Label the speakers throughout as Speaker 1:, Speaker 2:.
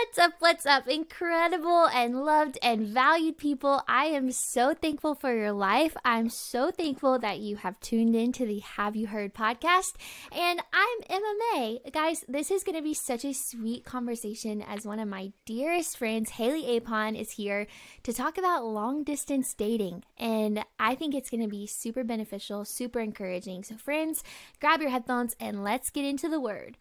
Speaker 1: What's up? What's up? Incredible and loved and valued people. I am so thankful for your life. I'm so thankful that you have tuned in to the Have You Heard podcast. And I'm Emma Mae. Guys, this is going to be such a sweet conversation as one of my dearest friends, Haley Apon, is here to talk about long distance dating. And I think it's going to be super beneficial, super encouraging. So, friends, grab your headphones and let's get into the word.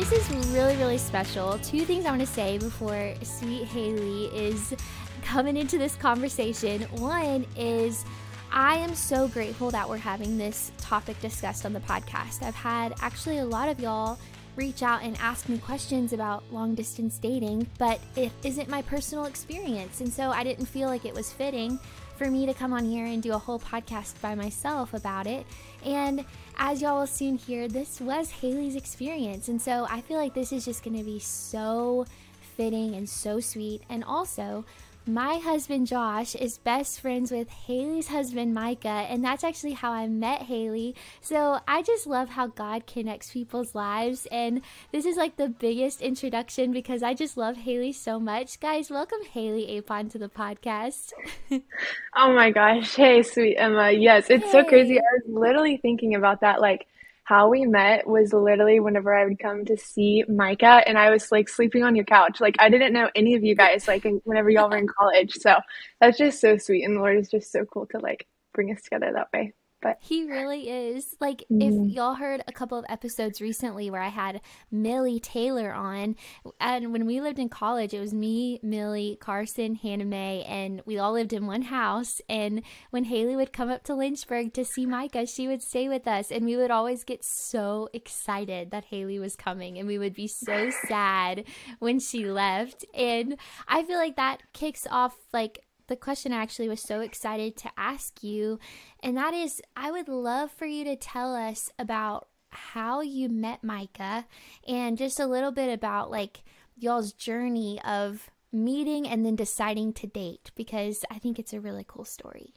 Speaker 1: This is really, really special. Two things I want to say before sweet Haley is coming into this conversation. One is I am so grateful that we're having this topic discussed on the podcast. I've had actually a lot of y'all reach out and ask me questions about long distance dating, but it isn't my personal experience. And so I didn't feel like it was fitting for me to come on here and do a whole podcast by myself about it. And as y'all will soon hear, this was Haley's experience. And so I feel like this is just going to be so fitting and so sweet. And also, my husband Josh is best friends with Haley's husband Micah, and that's actually how I met Haley. So I just love how God connects people's lives, and this is like the biggest introduction because I just love Haley so much. Guys, welcome Haley Apon to the podcast.
Speaker 2: oh my gosh. Hey, sweet Emma. Yes, it's hey. so crazy. I was literally thinking about that. Like, how we met was literally whenever I would come to see Micah and I was like sleeping on your couch. Like I didn't know any of you guys like whenever y'all were in college. So that's just so sweet and the Lord is just so cool to like bring us together that way. But
Speaker 1: he really is. Like mm-hmm. if y'all heard a couple of episodes recently where I had Millie Taylor on, and when we lived in college, it was me, Millie, Carson, Hannah Mae, and we all lived in one house. And when Haley would come up to Lynchburg to see Micah, she would stay with us, and we would always get so excited that Haley was coming, and we would be so sad when she left. And I feel like that kicks off like the question I actually was so excited to ask you, and that is I would love for you to tell us about how you met Micah and just a little bit about like y'all's journey of meeting and then deciding to date because I think it's a really cool story.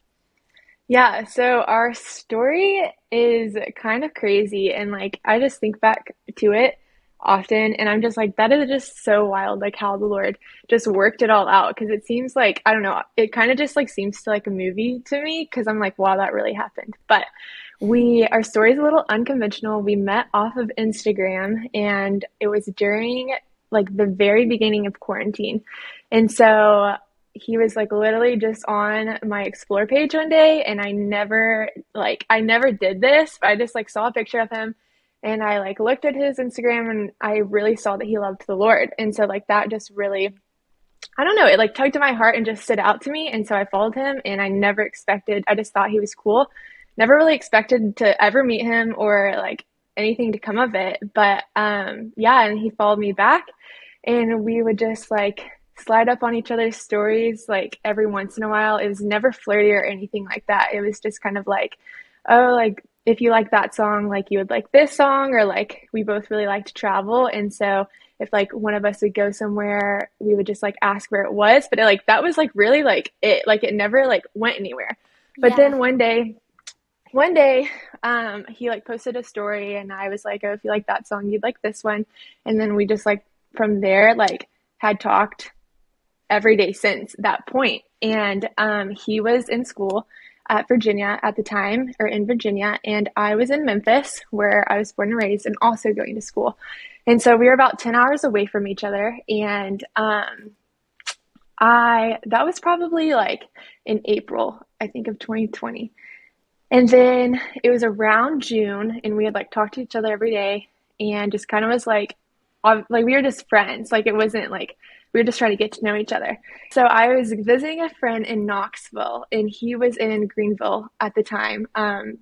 Speaker 2: Yeah, so our story is kind of crazy and like I just think back to it often and i'm just like that is just so wild like how the lord just worked it all out because it seems like i don't know it kind of just like seems to like a movie to me because i'm like wow that really happened. But we our story is a little unconventional. We met off of instagram and it was during like the very beginning of quarantine. And so he was like literally just on my explore page one day and i never like i never did this but i just like saw a picture of him and I like looked at his Instagram and I really saw that he loved the Lord. And so like that just really I don't know, it like tugged at my heart and just stood out to me. And so I followed him and I never expected I just thought he was cool. Never really expected to ever meet him or like anything to come of it. But um yeah, and he followed me back and we would just like slide up on each other's stories like every once in a while. It was never flirty or anything like that. It was just kind of like, oh, like if you like that song, like you would like this song, or like we both really like to travel. And so if like one of us would go somewhere, we would just like ask where it was. But it, like that was like really like it, like it never like went anywhere. But yeah. then one day, one day, um, he like posted a story and I was like, oh, if you like that song, you'd like this one. And then we just like from there, like had talked every day since that point. And um, he was in school at Virginia at the time, or in Virginia, and I was in Memphis, where I was born and raised, and also going to school. And so we were about 10 hours away from each other. And um, I, that was probably like in April, I think, of 2020. And then it was around June, and we had like talked to each other every day and just kind of was like, like we were just friends. Like it wasn't like we were just trying to get to know each other. So I was visiting a friend in Knoxville, and he was in Greenville at the time. Um,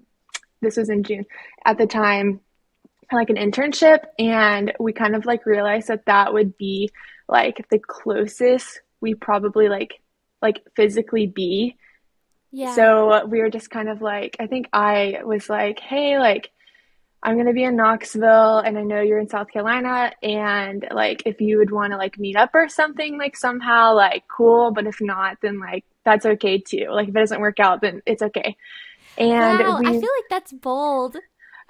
Speaker 2: this was in June. At the time, like an internship, and we kind of like realized that that would be like the closest we probably like like physically be.
Speaker 1: Yeah.
Speaker 2: So we were just kind of like, I think I was like, hey, like I'm going to be in Knoxville and I know you're in South Carolina and like if you would want to like meet up or something like somehow like cool but if not then like that's okay too. Like if it doesn't work out then it's okay. And
Speaker 1: wow,
Speaker 2: we
Speaker 1: I feel like that's bold.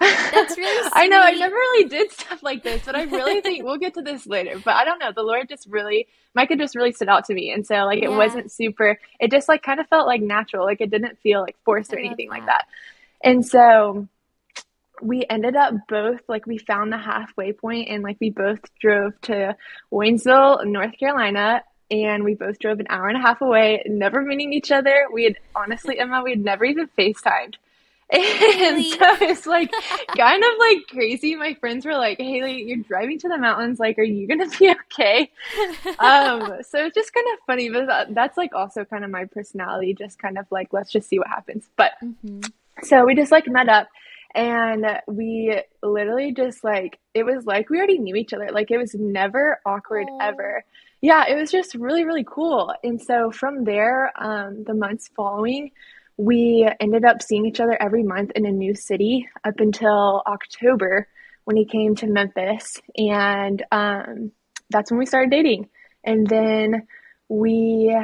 Speaker 1: That's really
Speaker 2: I know I never really did stuff like this, but I really think we'll get to this later. But I don't know. The Lord just really Micah just really stood out to me. And so like it
Speaker 1: Yeah.
Speaker 2: wasn't super it just like kind of felt like natural. Like it didn't feel like forced or anything like
Speaker 1: that.
Speaker 2: that. And so we ended up both like we found the halfway point and like we both drove to Waynesville, North Carolina, and we both drove an hour and a half away, never meeting each other. We had honestly, Emma, we had never even FaceTimed. And so it's like kind of like crazy. My friends were like, Haley, you're driving to the mountains. Like, are you gonna be okay? Um, so it's just kind of funny, but that, that's like also kind of my personality, just kind of like, let's just see what happens. But
Speaker 1: Mhm.
Speaker 2: so we just like met up and we literally just like it was like we already knew each other. Like it was never awkward
Speaker 1: Aw.
Speaker 2: ever. Yeah, it was just really, really cool. And so from there, um, the months following, we ended up seeing each other every month in a new city up until October when he came to Memphis. And um, that's when we started dating. And then we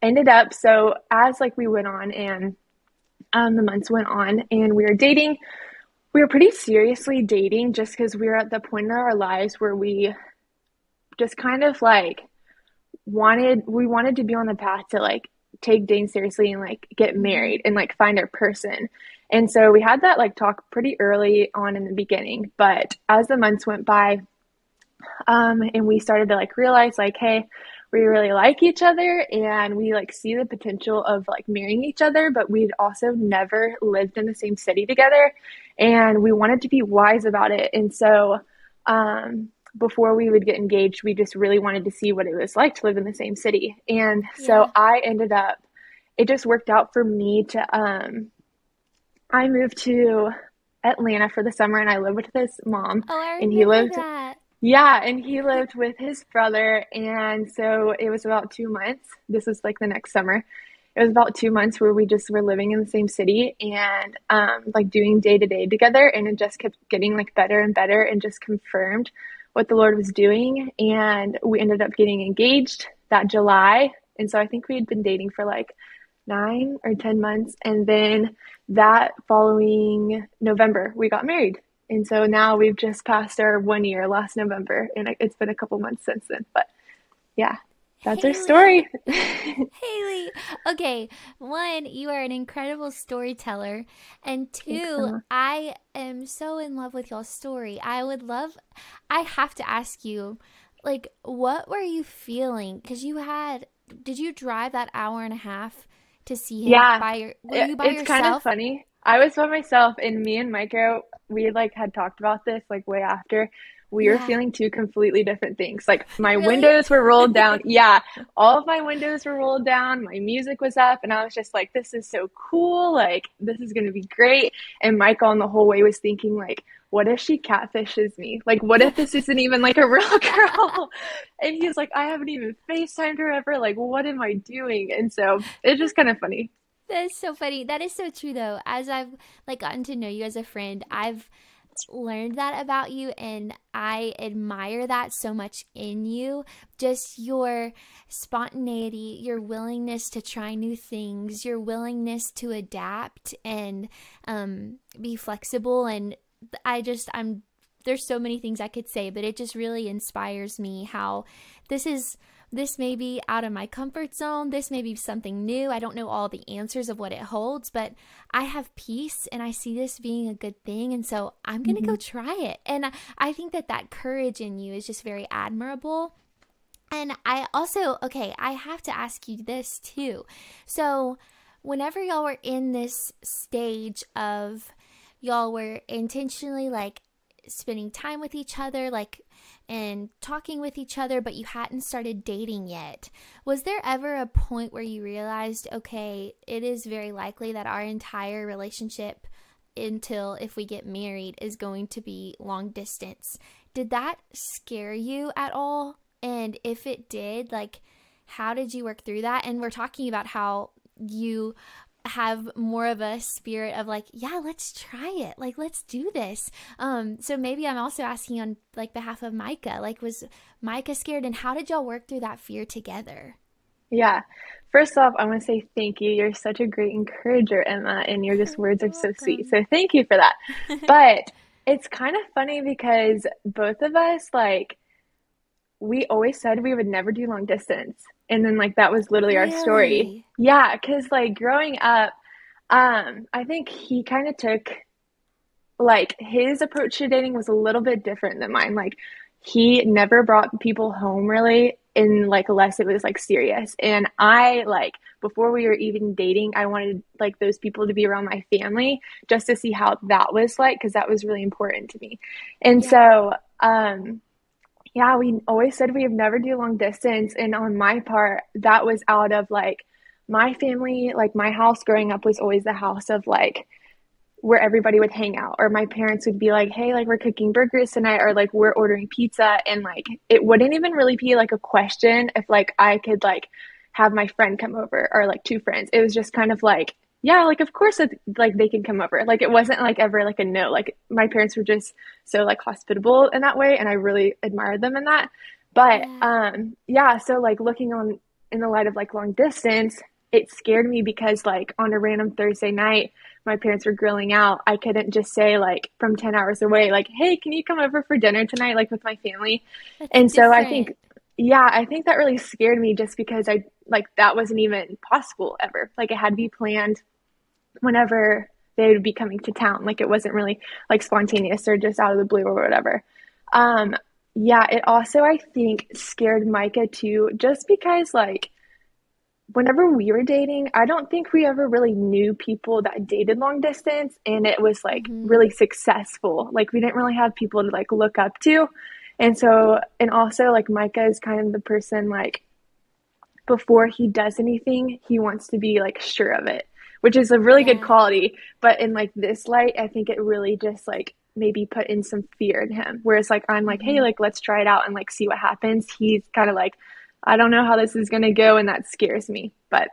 Speaker 2: ended up, so as like we went on and um, the months went on and we were dating, we were pretty seriously dating just because we were at the point in our lives where we just kind of like wanted we wanted to be on the path to like take dating seriously and like get married and like find our person. And so we had that like talk pretty early on in the beginning, but as the months went by, um, and we started to like realize like, hey, we really like each other and we like see the potential of like marrying each other, but we'd also never lived in the same city together and we wanted to be wise about it. And so, um, before we would get engaged, we just really wanted to see what it was like to live in the same city. And so I ended up, it just worked out for me to, um, I moved to Atlanta for the summer and I lived with his mom.
Speaker 1: Oh,
Speaker 2: And he lived-
Speaker 1: that.
Speaker 2: Yeah, and he lived with his brother, and so it was about two months. This was like the next summer. It was about two months where we just were living in the same city and um, like doing day to day together, and it just kept getting like better and better, and just confirmed what the Lord was doing. And we ended up getting engaged that July, and so I think we had been dating for like nine or ten months, and then that following November we got married. And so now we've just passed our one year last November, and it- it's been a couple months since then. But yeah, that's our story.
Speaker 1: Haley. Okay, one, you are an incredible storyteller. And two. I am so in love with your story. I would love, I have to ask you, like, what were you feeling? Because you had, did you drive that hour and a half to see him
Speaker 2: Yeah.
Speaker 1: by your, were you by
Speaker 2: it's
Speaker 1: yourself?
Speaker 2: kind of funny. I was by myself, and me and Micah, we like had talked about this like way after. We were feeling two completely different things. Like my
Speaker 1: Really?
Speaker 2: windows were rolled down. Yeah, all of my windows were rolled down. My music was up, and I was just like, "This is so cool! Like this is gonna be great." And Michael, on the whole way, was thinking like, "What if she catfishes me? Like, what if this isn't even like a real girl?" And he's like, "I haven't even FaceTimed her ever. Like, what am I doing?" And so it's just kind of funny.
Speaker 1: That is so funny. That is so true though. As I've like gotten to know you as a friend, I've learned that about you and I admire that so much in you. Just your spontaneity, your willingness to try new things, your willingness to adapt and um be flexible and I just I'm there's so many things I could say, but it just really inspires me how this is this may be out of my comfort zone. This may be something new. I don't know all the answers of what it holds, but I have peace and I see this being a good thing. And so I'm going to go mm-hmm. try it. And I- I think that that courage in you is just very admirable. And I also, okay, I have to ask you this too. So, whenever y'all were in this stage of y'all were intentionally like spending time with each other, like and talking with each other, but you hadn't started dating yet. Was there ever a point where you realized, okay, it is very likely that our entire relationship until if we get married is going to be long distance? Did that scare you at all? And if it did, like, how did you work through that? And we're talking about how you have more of a spirit of like yeah let's try it. Like let's do this. Um so maybe i'm also asking on like behalf of micah. Like was micah scared and how did y'all work through that fear together?
Speaker 2: Yeah. First off i want to say thank you. You're such a great encourager emma and your just words are so sweet. So thank you for that. But it's kind of funny because both of us like we always said we would never do long distance. And then like that was literally really? our story. Yeah because like growing up um i think he kind of took like his approach to dating was a little bit different than mine. Like he never brought people home really in like unless it was like serious. And i like before we were even dating i wanted like those people to be around my family just to see how that was like because that was really important to me. And yeah. so um yeah, we always said we have never do long distance. And on my part, that was out of like my family, like my house growing up was always the house of like where everybody would hang out. Or my parents would be like, hey, like we're cooking burgers tonight, or like we're ordering pizza. And like it wouldn't even really be like a question if like I could like have my friend come over or like two friends. It was just kind of like, yeah, like of course, it, like they can come over. Like it wasn't like ever like a no. Like my parents were just so like hospitable in that way, and I really admired them in that. But yeah. um, yeah, so like looking on in the light of like long distance, it scared me because like on a random Thursday night, my parents were grilling out. I couldn't just say like from ten hours away, like, hey, can you come over for dinner tonight, like with my family? That's and different. so I think yeah, I think that really scared me just because I like that wasn't even possible ever. Like it had to be planned whenever they would be coming to town. Like it wasn't really like spontaneous or just out of the blue or whatever. Um, yeah, it also I think scared Micah too, just because like whenever we were dating, I don't think we ever really knew people that dated long distance and it was like mm-hmm. really successful. Like we didn't really have people to like look up to. And so, and also, like, Micah is kind of the person, like, before he does anything, he wants to be, like, sure of it, which is a really good quality. But in, like, this light, I think it really just, like, maybe put in some fear in him. Whereas, like, I'm like, hey, mm-hmm. like, let's try it out and, like, see what happens. He's kind of like, I don't know how this is going to go. And that scares me. But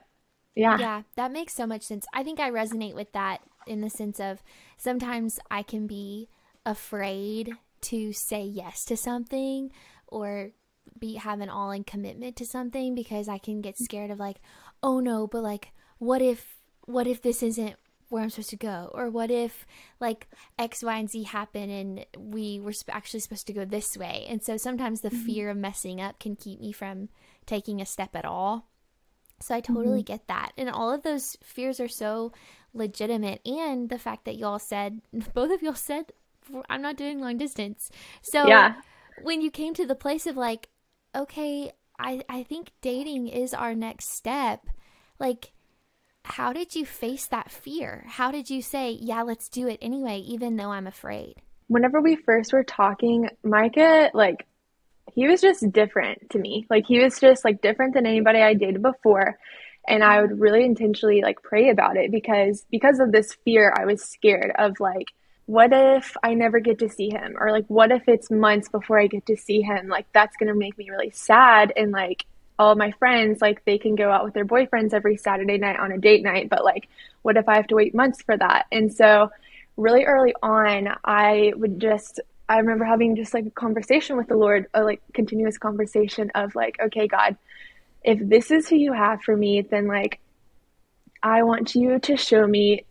Speaker 2: yeah.
Speaker 1: Yeah, that makes so much sense. I think I resonate with that in the sense of sometimes I can be afraid to say yes to something or be have an all in commitment to something because I can get scared of like, oh no, but like what if what if this isn't where I'm supposed to go? Or what if like X, Y, and Z happen and we were sp- actually supposed to go this way? And so sometimes the mm-hmm. fear of messing up can keep me from taking a step at all. So I totally mm-hmm. get that. And all of those fears are so legitimate. And the fact that y'all said, both of y'all said I'm not doing long distance. So yeah. when you came to the place of like, okay, I, I think dating is our next step, like, how did you face that fear? How did you say, yeah, let's do it anyway, even though I'm afraid?
Speaker 2: Whenever we first were talking, Micah, like, he was just different to me. Like, he was just like different than anybody I dated before. And I would really intentionally like pray about it because because of this fear, I was scared of like what if I never get to see him? Or like, what if it's months before I get to see him? Like, that's going to make me really sad. And like, all my friends, like, they can go out with their boyfriends every Saturday night on a date night. But like, what if I have to wait months for that? And so, really early on, I would just, I remember having just like a conversation with the Lord, a like continuous conversation of like, okay, God, if this is who you have for me, then like, I want you to show me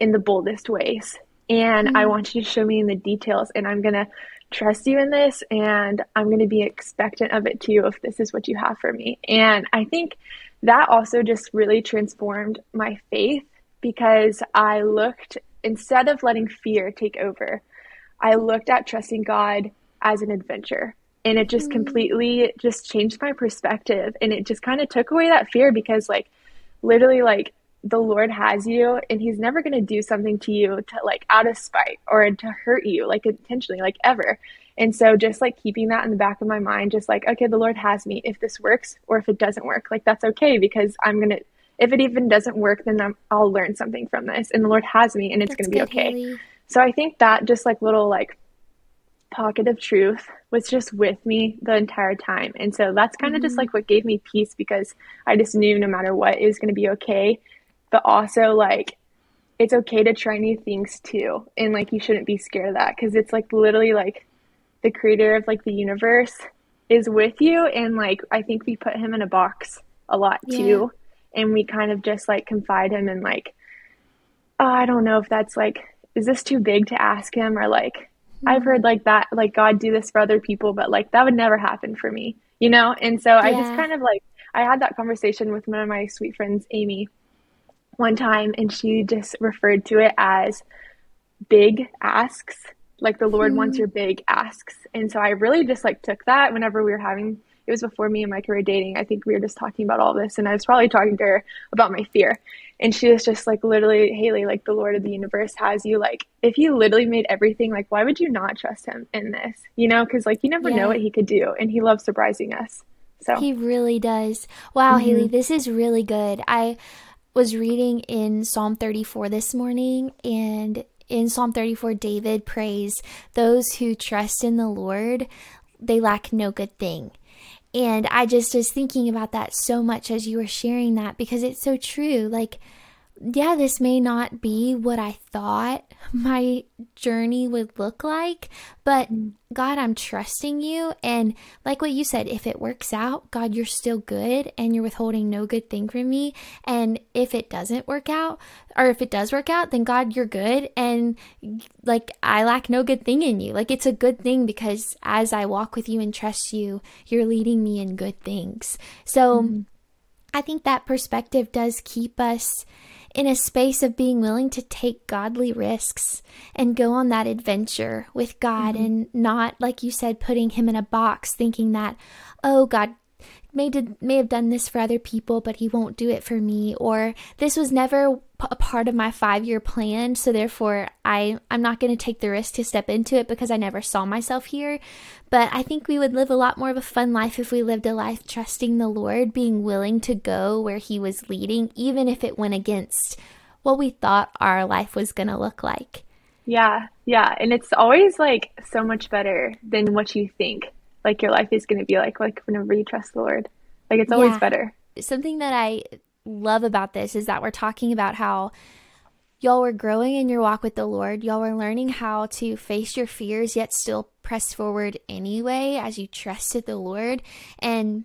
Speaker 2: in the boldest ways and mm-hmm. I want you to show me in the details and I'm going to trust you in this and I'm going to be expectant of it too if this is what you have for me. And I think that also just really transformed my faith because I looked instead of letting fear take over, I looked at trusting God as an adventure. And it just mm-hmm. completely just changed my perspective and it just kind of took away that fear because like literally like the Lord has you and he's never going to do something to you to like out of spite or to hurt you like intentionally like ever. And so just like keeping that in the back of my mind, just like, okay, the Lord has me if this works or if it doesn't work. Like that's okay because I'm going to if it even doesn't work, then i will learn something from this and the Lord has me and it's going to be okay. Haley. So I think that just like little like pocket of truth was just with me the entire time. And so that's kind of mm-hmm. just like what gave me peace because I just knew no matter what it was going to be okay. But also like it's okay to try new things too. And like you shouldn't be scared of that because it's like literally like the creator of like the universe is with you and like I think we put him in a box a lot yeah. too. And we kind of just like confide him and like oh, I don't know if that's like is this too big to ask him or like I've mm-hmm. heard like that, like God do this for other people, but like that would never happen for me, you know? And so yeah. I just kind of like, I had that conversation with one of my sweet friends, Amy, one time, and she just referred to it as big asks. Like the Lord mm-hmm. wants your big asks. And so I really just like took that whenever we were having it was before me and Micah were dating. I think we were just talking about all this, and I was probably talking to her about my fear. And she was just like, literally, Haley, like the Lord of the universe has you. Like, if he literally made everything, like, why would you not trust him in this? You know, because like you never yeah. know what he could do, and he loves surprising us. So
Speaker 1: he really does. Wow, mm-hmm. Haley, this is really good. I was reading in Psalm 34 this morning, and in Psalm 34, David prays, Those who trust in the Lord, they lack no good thing. And I just was thinking about that so much as you were sharing that because it's so true. Like, yeah, this may not be what I thought my journey would look like, but God, I'm trusting you. And like what you said, if it works out, God, you're still good and you're withholding no good thing from me. And if it doesn't work out, or if it does work out, then God, you're good. And like, I lack no good thing in you. Like, it's a good thing because as I walk with you and trust you, you're leading me in good things. So mm-hmm. I think that perspective does keep us in a space of being willing to take godly risks and go on that adventure with God mm-hmm. and not, like you said, putting him in a box thinking that, oh, God may did may have done this for other people but he won't do it for me or this was never a part of my 5-year plan so therefore I I'm not going to take the risk to step into it because I never saw myself here but I think we would live a lot more of a fun life if we lived a life trusting the Lord being willing to go where he was leading even if it went against what we thought our life was going to look like
Speaker 2: yeah yeah and it's always like so much better than what you think like your life is going to be like like whenever you trust the Lord. Like it's always yeah. better.
Speaker 1: Something that I love about this is that we're talking about how y'all were growing in your walk with the Lord. Y'all were learning how to face your fears yet still press forward anyway as you trusted the Lord and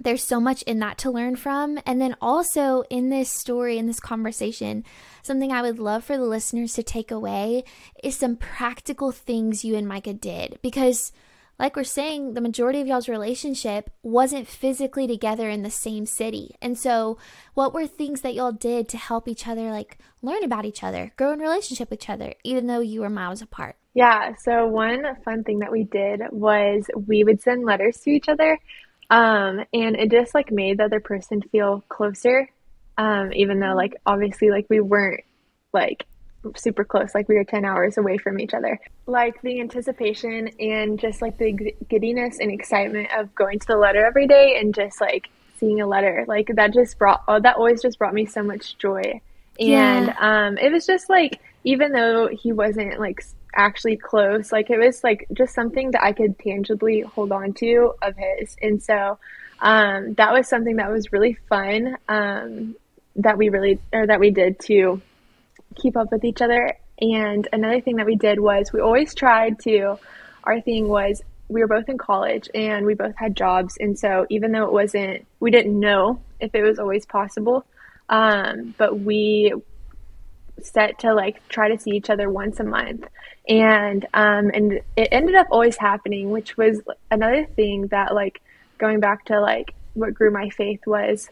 Speaker 1: there's so much in that to learn from. And then also in this story, in this conversation, something I would love for the listeners to take away is some practical things you and Micah did because like we're saying, the majority of y'all's relationship wasn't physically together in the same city. And so, what were things that y'all did to help each other, like learn about each other, grow in relationship with each other, even though you were miles apart?
Speaker 2: Yeah. So, one fun thing that we did was we would send letters to each other. Um, and it just like made the other person feel closer. Um, even though like obviously like we weren't like super close, like we were 10 hours away from each other. Like the anticipation and just like the giddiness and excitement of going to the letter every day and just like seeing a letter, like that just brought, oh, that always just brought me so much joy. And yeah. um, it was just like, even though he wasn't like actually close, like it was like just something that I could tangibly hold on to of his. And so um, that was something that was really fun um, that we really, or that we did too keep up with each other. And another thing that we did was we always tried to, our thing was we were both in college and we both had jobs. And so even though it wasn't, we didn't know if it was always possible, um, but we set to like try to see each other once a month and um and it ended up always happening which was another thing that like going back to like what grew my faith was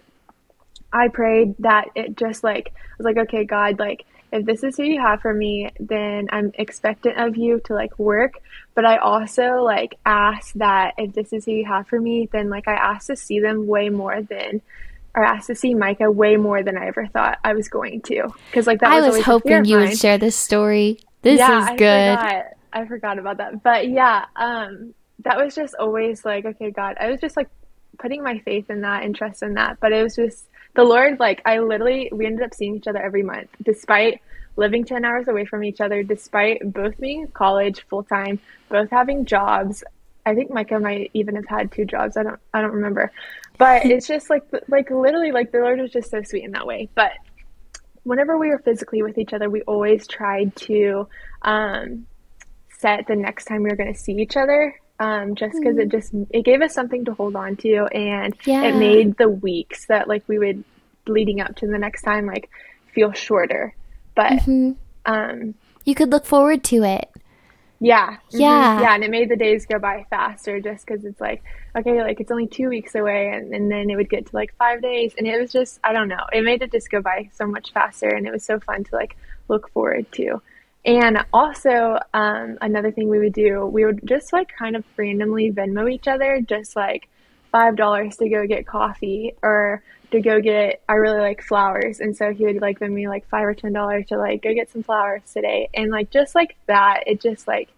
Speaker 2: i prayed that it just like I was like okay god like if this is who you have for me, then I'm expectant of you to like work. But I also like ask that if this is who you have for me, then like I ask to see them way more than or ask to see Micah way more than I ever thought I was going to. Because like that
Speaker 1: was
Speaker 2: I was
Speaker 1: hoping you would share this story. This yeah, is good.
Speaker 2: I forgot. I forgot about that. But yeah, um, that was just always like, okay, God, I was just like putting my faith in that and trust in that. But it was just the Lord, like, I literally, we ended up seeing each other every month, despite living 10 hours away from each other, despite both being in college full time, both having jobs. I think Micah might even have had two jobs. I don't, I don't remember. But it's just like, like literally, like the Lord was just so sweet in that way. But whenever we were physically with each other, we always tried to um, set the next time we were going to see each other um, just because mm. it just it gave us something to hold on to and yeah. it made the weeks that like we would leading up to the next time like feel shorter but mm-hmm. um,
Speaker 1: you could look forward to it
Speaker 2: yeah mm-hmm. yeah yeah and it made the days go by faster just because it's like okay like it's only two weeks away and, and then it would get to like five days and it was just i don't know it made it just go by so much faster and it was so fun to like look forward to and also, um, another thing we would do, we would just like kind of randomly Venmo each other, just like $5 to go get coffee or to go get, I really like flowers. And so he would like Venmo me like 5 or $10 to like go get some flowers today. And like, just like that, it just like,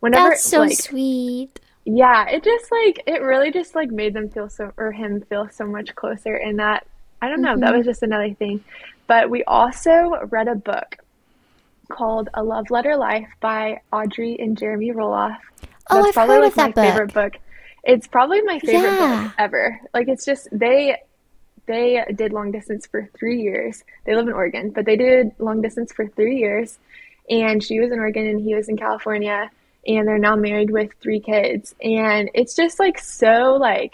Speaker 1: whenever That's so like, sweet.
Speaker 2: Yeah, it just like, it really just like made them feel so, or him feel so much closer. And that, I don't know, mm-hmm. that was just another thing. But we also read a book called A Love Letter Life by Audrey and Jeremy Roloff.
Speaker 1: Oh, That's I've probably heard like of that my book. favorite book.
Speaker 2: It's probably my favorite yeah. book ever. Like it's just they they did long distance for three years. They live in Oregon, but they did long distance for three years. And she was in Oregon and he was in California. And they're now married with three kids. And it's just like so like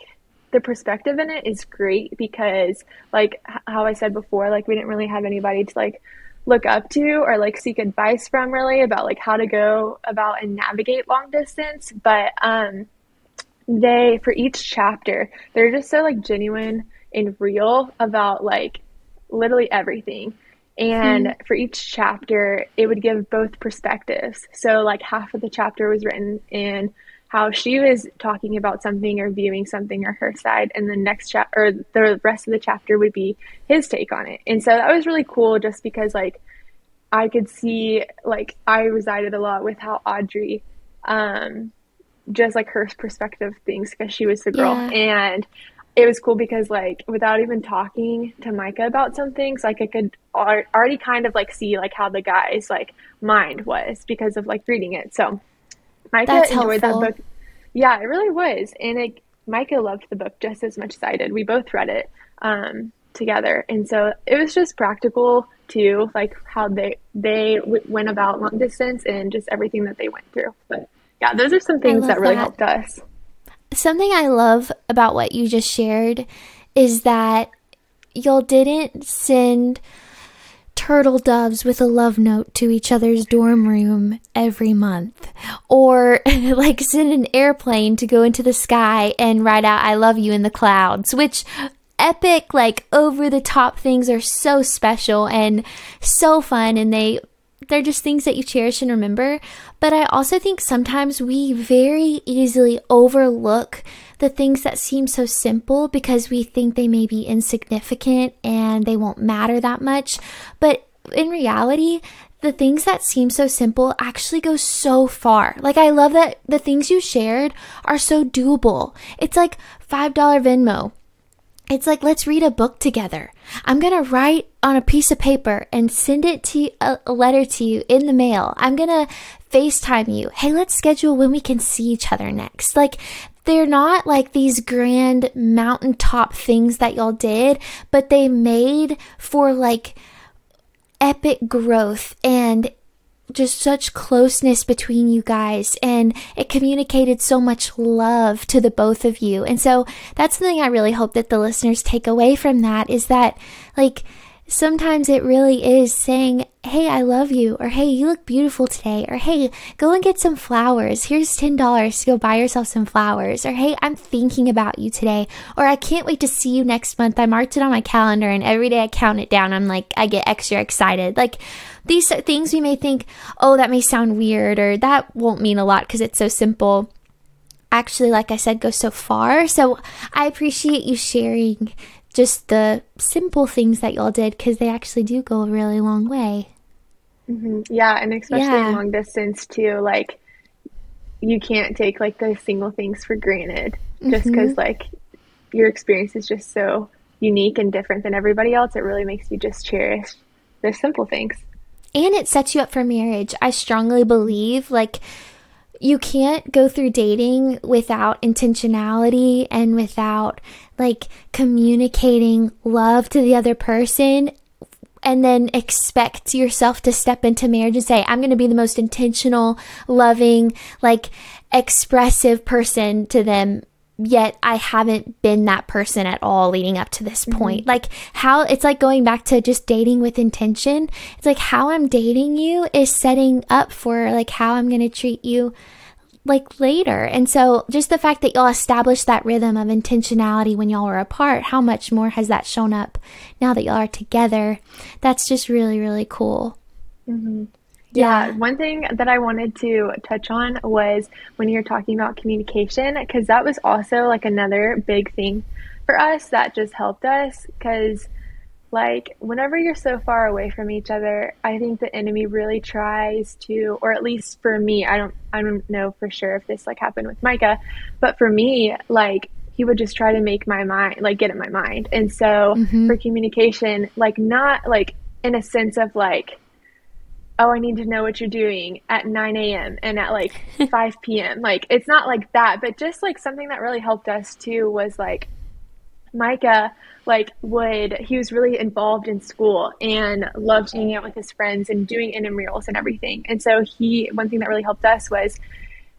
Speaker 2: the perspective in it is great because like how I said before, like we didn't really have anybody to like look up to or like seek advice from really about like how to go about and navigate long distance. But um they for each chapter they're just so like genuine and real about like literally everything. And mm-hmm. for each chapter it would give both perspectives. So like half of the chapter was written in how she was talking about something or viewing something or her side and the next chapter or the rest of the chapter would be his take on it. And so that was really cool just because like i could see like i resided a lot with how audrey um just like her perspective things because she was the girl. Yeah. and it was cool because like without even talking to micah about some things like i could already kind of like see like how the guy's like mind was because of like reading it. So Micah That's enjoyed helpful. that book. Yeah, it really was, and it, Micah loved the book just as much as I did. We both read it um, together, and so it was just practical too, like how they they w- went about long distance and just everything that they went through. But yeah, those are some things that really that. helped us.
Speaker 1: Something I love about what you just shared is that y'all didn't send turtle doves with a love note to each other's dorm room every month. Or like send an airplane to go into the sky and write out I love you in the clouds, which epic like over the top things are so special and so fun and they they're just things that you cherish and remember. But I also think sometimes we very easily overlook the things that seem so simple because we think they may be insignificant and they won't matter that much. But in reality, the things that seem so simple actually go so far. Like, I love that the things you shared are so doable. It's like $5 Venmo. It's like, let's read a book together. I'm going to write on a piece of paper and send it to a, a letter to you in the mail. I'm going to FaceTime you. Hey, let's schedule when we can see each other next. Like, they're not like these grand mountaintop things that y'all did, but they made for like epic growth and just such closeness between you guys and it communicated so much love to the both of you. And so that's something I really hope that the listeners take away from that is that like sometimes it really is saying, Hey, I love you, or Hey, you look beautiful today, or Hey, go and get some flowers. Here's $10 to go buy yourself some flowers, or Hey, I'm thinking about you today, or I can't wait to see you next month. I marked it on my calendar, and every day I count it down, I'm like, I get extra excited. Like, these things we may think, oh, that may sound weird, or that won't mean a lot because it's so simple actually, like I said, go so far. So I appreciate you sharing just the simple things that y'all did because they actually do go a really long way.
Speaker 2: Mm-hmm. Yeah, and especially yeah. long distance too. Like you can't take like the single things for granted just because mm-hmm. like your experience is just so unique and different than everybody else. It really makes you just cherish the simple things.
Speaker 1: And it sets you up for marriage. I strongly believe like you can't go through dating without intentionality and without like communicating love to the other person and then expect yourself to step into marriage and say, I'm going to be the most intentional, loving, like expressive person to them. Yet I haven't been that person at all leading up to this mm-hmm. point. Like, how it's like going back to just dating with intention. It's like how I'm dating you is setting up for like how I'm going to treat you like later. And so just the fact that y'all established that rhythm of intentionality when y'all were apart, how much more has that shown up now that y'all are together? That's just really, really cool.
Speaker 2: Mm-hmm. Yeah. yeah, one thing that I wanted to touch on was when you're talking about communication, because that was also like another big thing for us that just helped us. Because like whenever you're so far away from each other i think the enemy really tries to or at least for me i don't i don't know for sure if this like happened with micah but for me like he would just try to make my mind like get in my mind and so mm-hmm. for communication like not like in a sense of like oh i need to know what you're doing at 9 a.m and at like 5 p.m like it's not like that but just like something that really helped us too was like Micah like would he was really involved in school and loved hanging out with his friends and doing intramurals and everything. And so he one thing that really helped us was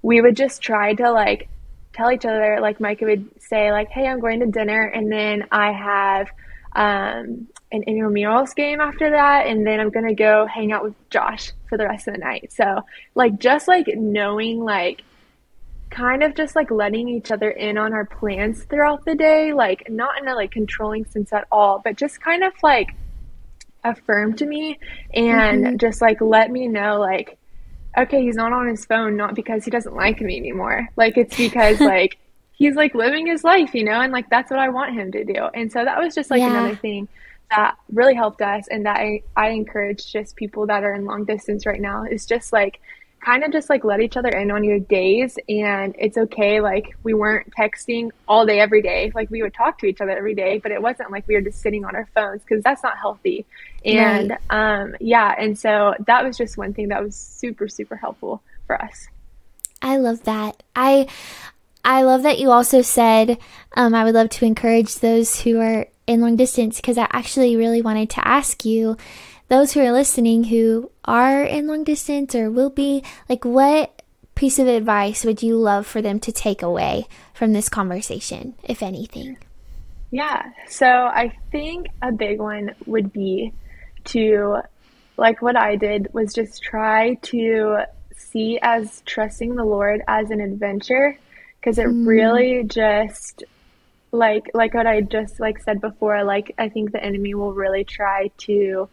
Speaker 2: we would just try to like tell each other like Micah would say like, "Hey, I'm going to dinner and then I have um, an intramurals game after that, and then I'm gonna go hang out with Josh for the rest of the night. So, like, just like knowing, like, kind of just like letting each other in on our plans throughout the day, like not in a like controlling sense at all, but just kind of like affirm to me and mm-hmm. just like let me know like okay, he's not on his phone not because he doesn't like me anymore. Like it's because like he's like living his life, you know, and like that's what I want him to do. And so that was just like yeah. another thing that really helped us and that I, I encourage just people that are in long distance right now is just like kind of just like let each other in on your days and it's okay like we weren't texting all day every day like we would talk to each other every day but it wasn't like we were just sitting on our phones because that's not healthy and right. um yeah and so that was just one thing that was super super helpful for us
Speaker 1: i love that i i love that you also said um i would love to encourage those who are in long distance because i actually really wanted to ask you those who are listening who are in long distance or will be, like what piece of advice would you love for them to take away from this conversation, if anything?
Speaker 2: Yeah, so I think a big one would be to, like what I did, was just try to see as trusting the Lord as an adventure because it mm. really just like like what I just like said before like I think the enemy will really try to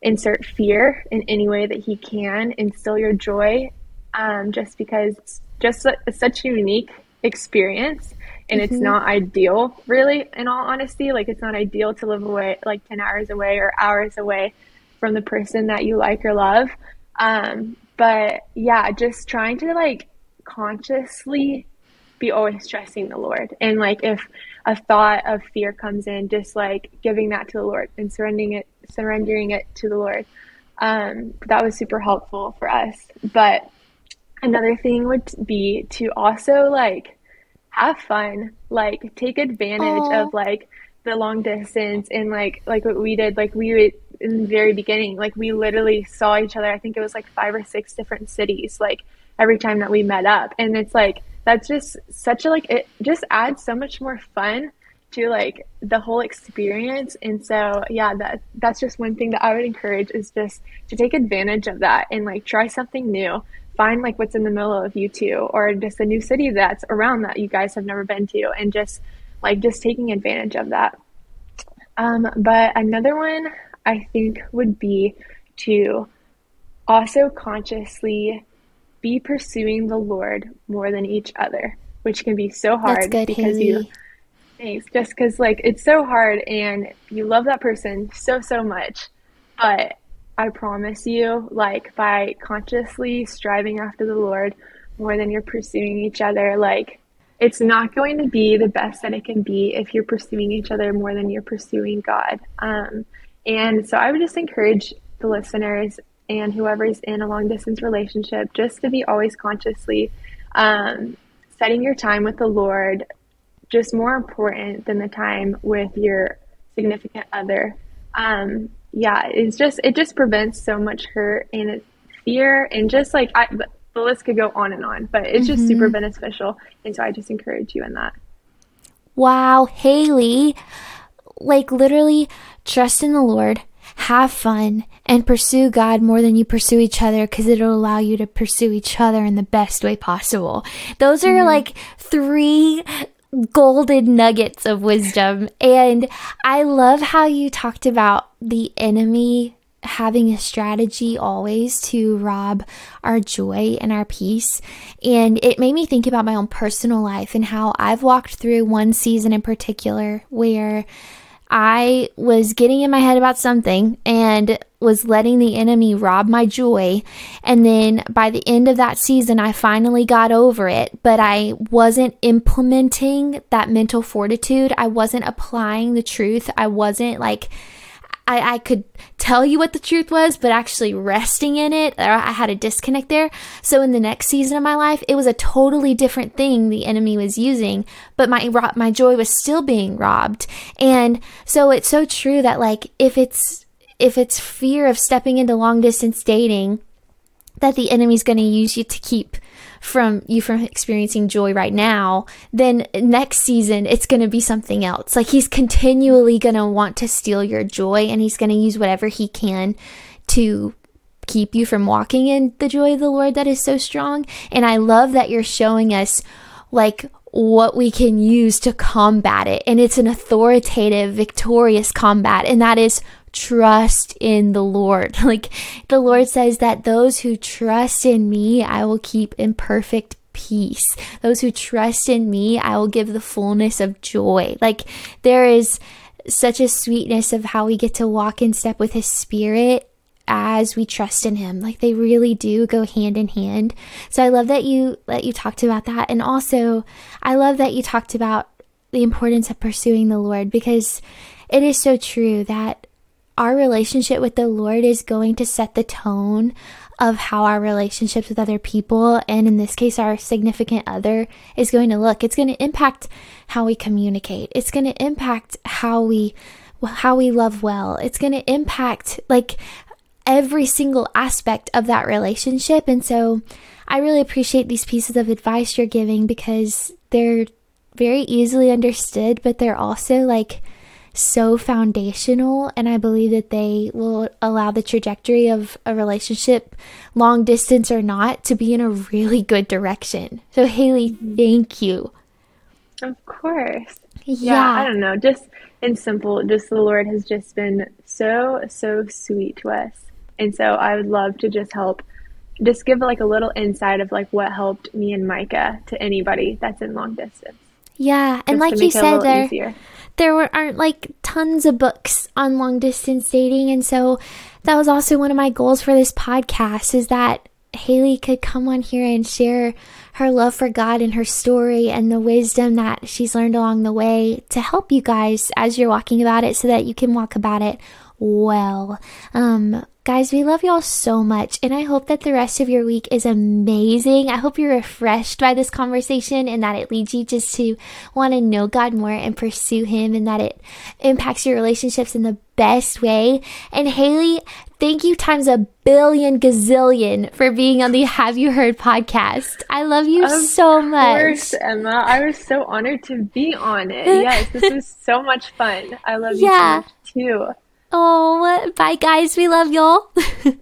Speaker 2: insert fear in any way that he can, instill your joy, um, just because it's just a, such a unique experience and mm-hmm. it's not ideal really in all honesty like it's not ideal to live away like 10 hours away or hours away from the person that you like or love um, but yeah just trying to like consciously be always trusting the lord and like if a thought of fear comes in just like giving that to the lord and surrendering it surrendering it to the Lord. Um, that was super helpful for us. But another thing would be to also like have fun, like take advantage Aww. of like the long distance and like like what we did. Like we would in the very beginning, like we literally saw each other. I think it was like five or six different cities, like every time that we met up, and it's like that's just such a like it just adds so much more fun to like the whole experience. And so yeah that that's just one thing that i would encourage is just to take advantage of that and like try something new. Find like what's in the middle of you two or just a new city that's around that you guys have never been to and just like just taking advantage of that. Um, but another one i think would be to also consciously be pursuing the lord more than each other which can be so hard
Speaker 1: good,
Speaker 2: because
Speaker 1: Haley.
Speaker 2: you Thanks. Just because, like, it's so hard and you love that person so, so much. But I promise you, like, by consciously striving after the Lord more than you're pursuing each other. Like, it's not going to be the best that it can be if you're pursuing each other more than you're pursuing God. Um, and so I would just encourage the listeners and whoever's in a long distance relationship just to be always consciously um, setting your time with the Lord just more important than the time with your significant other. Um, yeah, it's just it just prevents so much hurt and fear and just like I, the list could go on and on, but it's mm-hmm. just super mm-hmm. beneficial. And so I just encourage you in that.
Speaker 1: Wow, Haley, like literally trust in the Lord, have fun, and pursue God more than you pursue each other because it'll allow you to pursue each other in the best way possible. Those are mm-hmm. like three golden nuggets of wisdom. And I love how you talked about the enemy having a strategy always to rob our joy and our peace. And it made me think about my own personal life and how I've walked through one season in particular where I was getting in my head about something and was letting the enemy rob my joy. And then by the end of that season, I finally got over it, but I wasn't implementing that mental fortitude. I wasn't applying the truth. I wasn't like, I, I could tell you what the truth was, but actually resting in it, I had a disconnect there. So in the next season of my life, it was a totally different thing the enemy was using, but my my joy was still being robbed. And so it's so true that like if it's if it's fear of stepping into long distance dating, that the enemy's going to use you to keep from you from experiencing joy right now, then next season it's going to be something else. Like he's continually going to want to steal your joy and he's going to use whatever he can to keep you from walking in the joy of the Lord that is so strong. And I love that you're showing us like what we can use to combat it. And it's an authoritative, victorious combat. And that is trust in the Lord. Like the Lord says that those who trust in me, I will keep in perfect peace. Those who trust in me, I will give the fullness of joy. Like there is such a sweetness of how we get to walk in step with his spirit as we trust in him like they really do go hand in hand so i love that you that you talked about that and also i love that you talked about the importance of pursuing the lord because it is so true that our relationship with the Lord is going to set the tone of how our relationships with other people, and in this case, our significant other, is going to look. It's going to impact how we communicate. It's going to impact how we how we love well. It's going to impact like every single aspect of that relationship. And so I really appreciate these pieces of advice you're giving because they're very easily understood, but they're also like so foundational and I believe that they will allow the trajectory of a relationship, long distance or not, to be in a really good direction. So, Haley, mm-hmm. thank you.
Speaker 2: Of course. Yeah. yeah, I don't know. Just in simple, just the Lord has just been so, so sweet to us. And so I would love to just help, just give like a little insight of like what helped me and Micah to anybody that's in long distance.
Speaker 1: Yeah, and like you said, there easier there were, aren't like tons of books on long distance dating. And so that was also one of my goals for this podcast is that Haley could come on here and share her love for God and her story and the wisdom that she's learned along the way to help you guys as you're walking about it so that you can walk about it well. Um, Guys, we love y'all so much, and I hope that the rest of your week is amazing. I hope you're refreshed by this conversation and that it leads you just to want to know God more and pursue Him, and that it impacts your relationships in the best way. And Haley, thank you times a billion gazillion for being on the Have You Heard podcast. I love you of so much. Of
Speaker 2: course, Emma. I was so honored to be on it. Yes, this was so much fun. I love you yeah. so much too.
Speaker 1: Oh, bye, guys. We love y'all.